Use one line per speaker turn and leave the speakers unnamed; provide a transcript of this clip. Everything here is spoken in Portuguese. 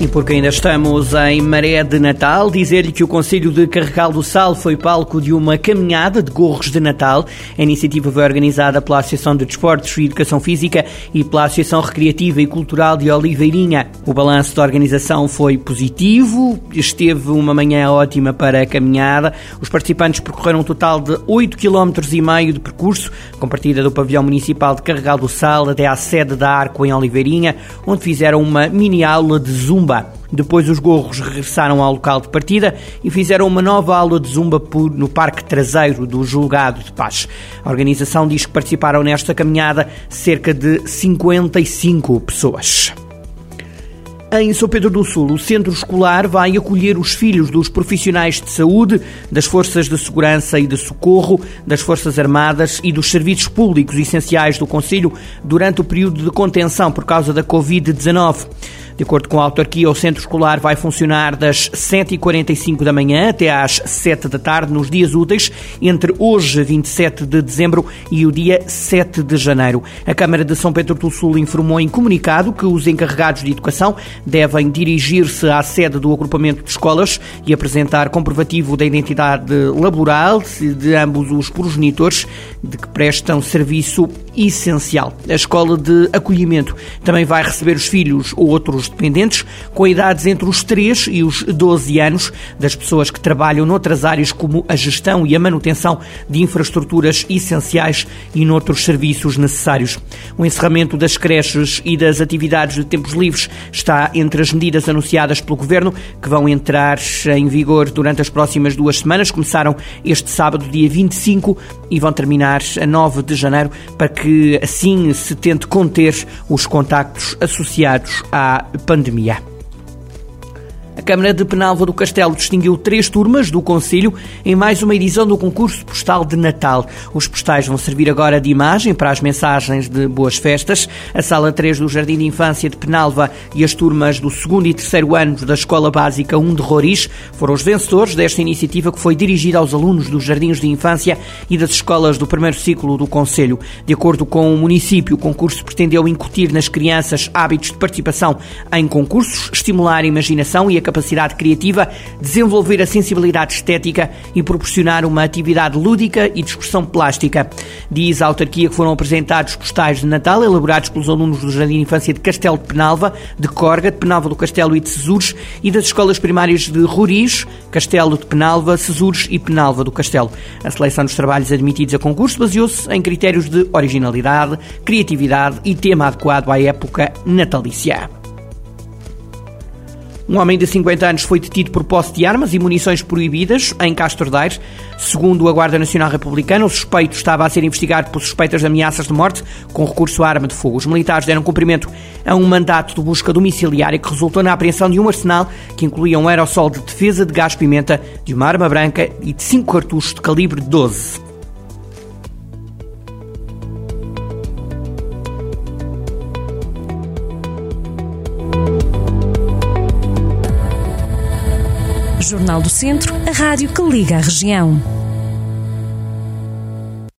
E porque ainda estamos em maré de Natal, dizer-lhe que o Conselho de Carregal do Sal foi palco de uma caminhada de gorros de Natal. A iniciativa foi organizada pela Associação de Desportos e Educação Física e pela Associação Recreativa e Cultural de Oliveirinha. O balanço da organização foi positivo, esteve uma manhã ótima para a caminhada. Os participantes percorreram um total de 8 km de percurso, com partida do pavilhão municipal de Carregal do Sal até à sede da Arco em Oliveirinha, onde fizeram uma mini aula de zumba zumba. Depois os gorros regressaram ao local de partida e fizeram uma nova aula de zumba no parque traseiro do Julgado de Paz. A organização diz que participaram nesta caminhada cerca de 55 pessoas. Em São Pedro do Sul, o centro escolar vai acolher os filhos dos profissionais de saúde, das forças de segurança e de socorro, das Forças Armadas e dos serviços públicos essenciais do Conselho durante o período de contenção por causa da Covid-19. De acordo com a autarquia, o centro escolar vai funcionar das 7h45 da manhã até às 7 da tarde nos dias úteis, entre hoje, 27 de dezembro, e o dia 7 de janeiro. A Câmara de São Pedro do Sul informou em comunicado que os encarregados de educação devem dirigir-se à sede do agrupamento de escolas e apresentar comprovativo da identidade laboral de ambos os progenitores de que prestam serviço essencial. A escola de acolhimento também vai receber os filhos ou outros dependentes com idades entre os 3 e os 12 anos, das pessoas que trabalham noutras áreas como a gestão e a manutenção de infraestruturas essenciais e noutros serviços necessários. O encerramento das creches e das atividades de tempos livres está entre as medidas anunciadas pelo Governo, que vão entrar em vigor durante as próximas duas semanas. Começaram este sábado, dia 25, e vão terminar a 9 de janeiro, para que assim se tente conter os contactos associados à pandemia. A Câmara de Penalva do Castelo distinguiu três turmas do Conselho em mais uma edição do concurso postal de Natal. Os postais vão servir agora de imagem para as mensagens de boas festas. A Sala 3 do Jardim de Infância de Penalva e as turmas do segundo e terceiro anos da Escola Básica 1 de Roriz foram os vencedores desta iniciativa que foi dirigida aos alunos dos jardins de infância e das escolas do primeiro ciclo do Conselho. De acordo com o município, o concurso pretendeu incutir nas crianças hábitos de participação em concursos, estimular a imaginação e a capacidade criativa, desenvolver a sensibilidade estética e proporcionar uma atividade lúdica e expressão plástica. Diz a autarquia que foram apresentados postais de Natal elaborados pelos alunos do Jardim de Infância de Castelo de Penalva, de Corga, de Penalva do Castelo e de Cesures e das escolas primárias de Roriz, Castelo de Penalva, Cesures e Penalva do Castelo. A seleção dos trabalhos admitidos a concurso baseou-se em critérios de originalidade, criatividade e tema adequado à época natalícia. Um homem de 50 anos foi detido por posse de armas e munições proibidas em Castro Daires. Segundo a Guarda Nacional Republicana, o suspeito estava a ser investigado por suspeitas de ameaças de morte com recurso à arma de fogo. Os militares deram cumprimento a um mandato de busca domiciliária que resultou na apreensão de um arsenal que incluía um aerossol de defesa de gás-pimenta, de uma arma branca e de cinco cartuchos de calibre 12.
Jornal do Centro, a rádio que liga a região.